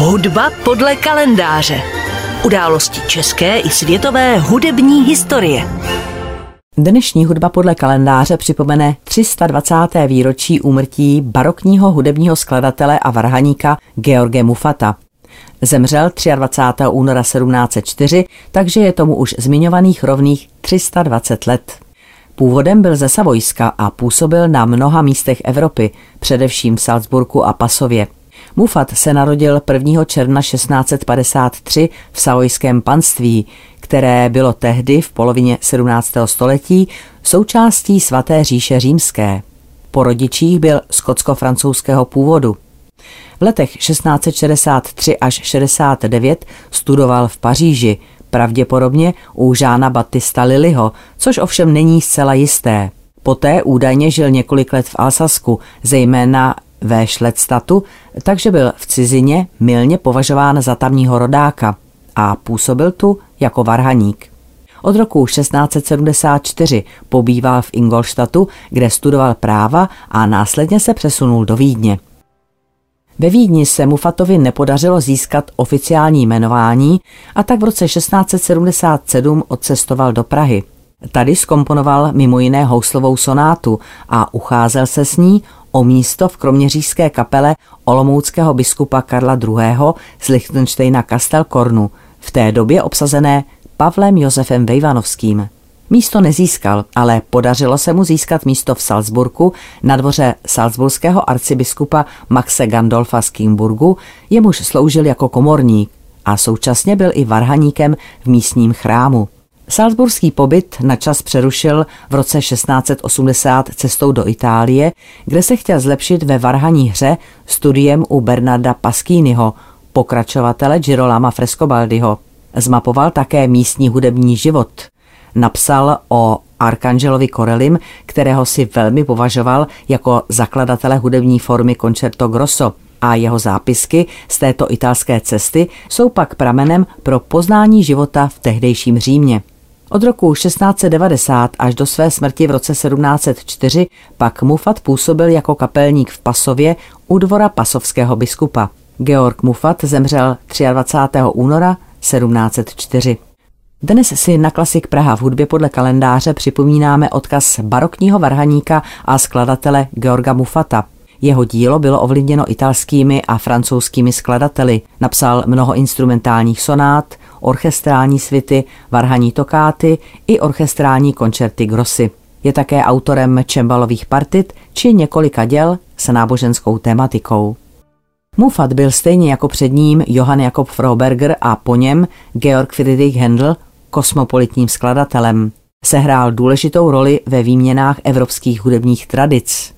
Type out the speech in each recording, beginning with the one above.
Hudba podle kalendáře. Události české i světové hudební historie. Dnešní hudba podle kalendáře připomene 320. výročí úmrtí barokního hudebního skladatele a varhaníka George Mufata. Zemřel 23. února 1704, takže je tomu už zmiňovaných rovných 320 let. Původem byl ze Savojska a působil na mnoha místech Evropy, především v Salzburgu a Pasově. Mufat se narodil 1. června 1653 v Savojském panství, které bylo tehdy v polovině 17. století součástí svaté říše římské. Po rodičích byl skotsko-francouzského původu. V letech 1663 až 69 studoval v Paříži, pravděpodobně u Žána Batista Liliho, což ovšem není zcela jisté. Poté údajně žil několik let v Alsasku, zejména ve Šlectatu, takže byl v cizině milně považován za tamního rodáka a působil tu jako varhaník. Od roku 1674 pobýval v Ingolštatu, kde studoval práva a následně se přesunul do Vídně. Ve Vídni se Mufatovi nepodařilo získat oficiální jmenování a tak v roce 1677 odcestoval do Prahy. Tady skomponoval mimo jiné houslovou sonátu a ucházel se s ní o místo v kroměřížské kapele olomouckého biskupa Karla II. z Lichtensteina Kastelkornu, v té době obsazené Pavlem Josefem Vejvanovským. Místo nezískal, ale podařilo se mu získat místo v Salzburgu na dvoře salzburského arcibiskupa Maxe Gandolfa z Kimburgu, jemuž sloužil jako komorník a současně byl i varhaníkem v místním chrámu. Salzburský pobyt na čas přerušil v roce 1680 cestou do Itálie, kde se chtěl zlepšit ve varhaní hře studiem u Bernarda Paschiniho, pokračovatele Girolama Frescobaldiho. Zmapoval také místní hudební život. Napsal o Arkangelovi Korelim, kterého si velmi považoval jako zakladatele hudební formy Concerto Grosso a jeho zápisky z této italské cesty jsou pak pramenem pro poznání života v tehdejším Římě. Od roku 1690 až do své smrti v roce 1704 pak Mufat působil jako kapelník v Pasově u dvora pasovského biskupa. Georg Mufat zemřel 23. února 1704. Dnes si na klasik Praha v hudbě podle kalendáře připomínáme odkaz barokního varhaníka a skladatele Georga Mufata. Jeho dílo bylo ovlivněno italskými a francouzskými skladateli. Napsal mnoho instrumentálních sonát, orchestrální svity, varhaní tokáty i orchestrální koncerty grossy. Je také autorem čembalových partit či několika děl s náboženskou tematikou. Mufat byl stejně jako před ním Johann Jakob Froberger a po něm Georg Friedrich Händel kosmopolitním skladatelem. Sehrál důležitou roli ve výměnách evropských hudebních tradic.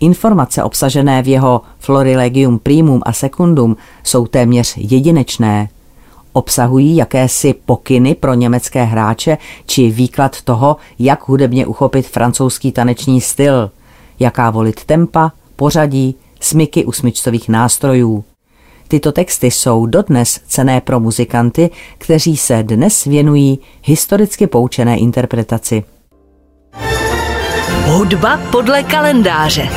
Informace obsažené v jeho Florilegium primum a secundum jsou téměř jedinečné. Obsahují jakési pokyny pro německé hráče či výklad toho, jak hudebně uchopit francouzský taneční styl, jaká volit tempa, pořadí, smyky u smyčcových nástrojů. Tyto texty jsou dodnes cené pro muzikanty, kteří se dnes věnují historicky poučené interpretaci. Hudba podle kalendáře.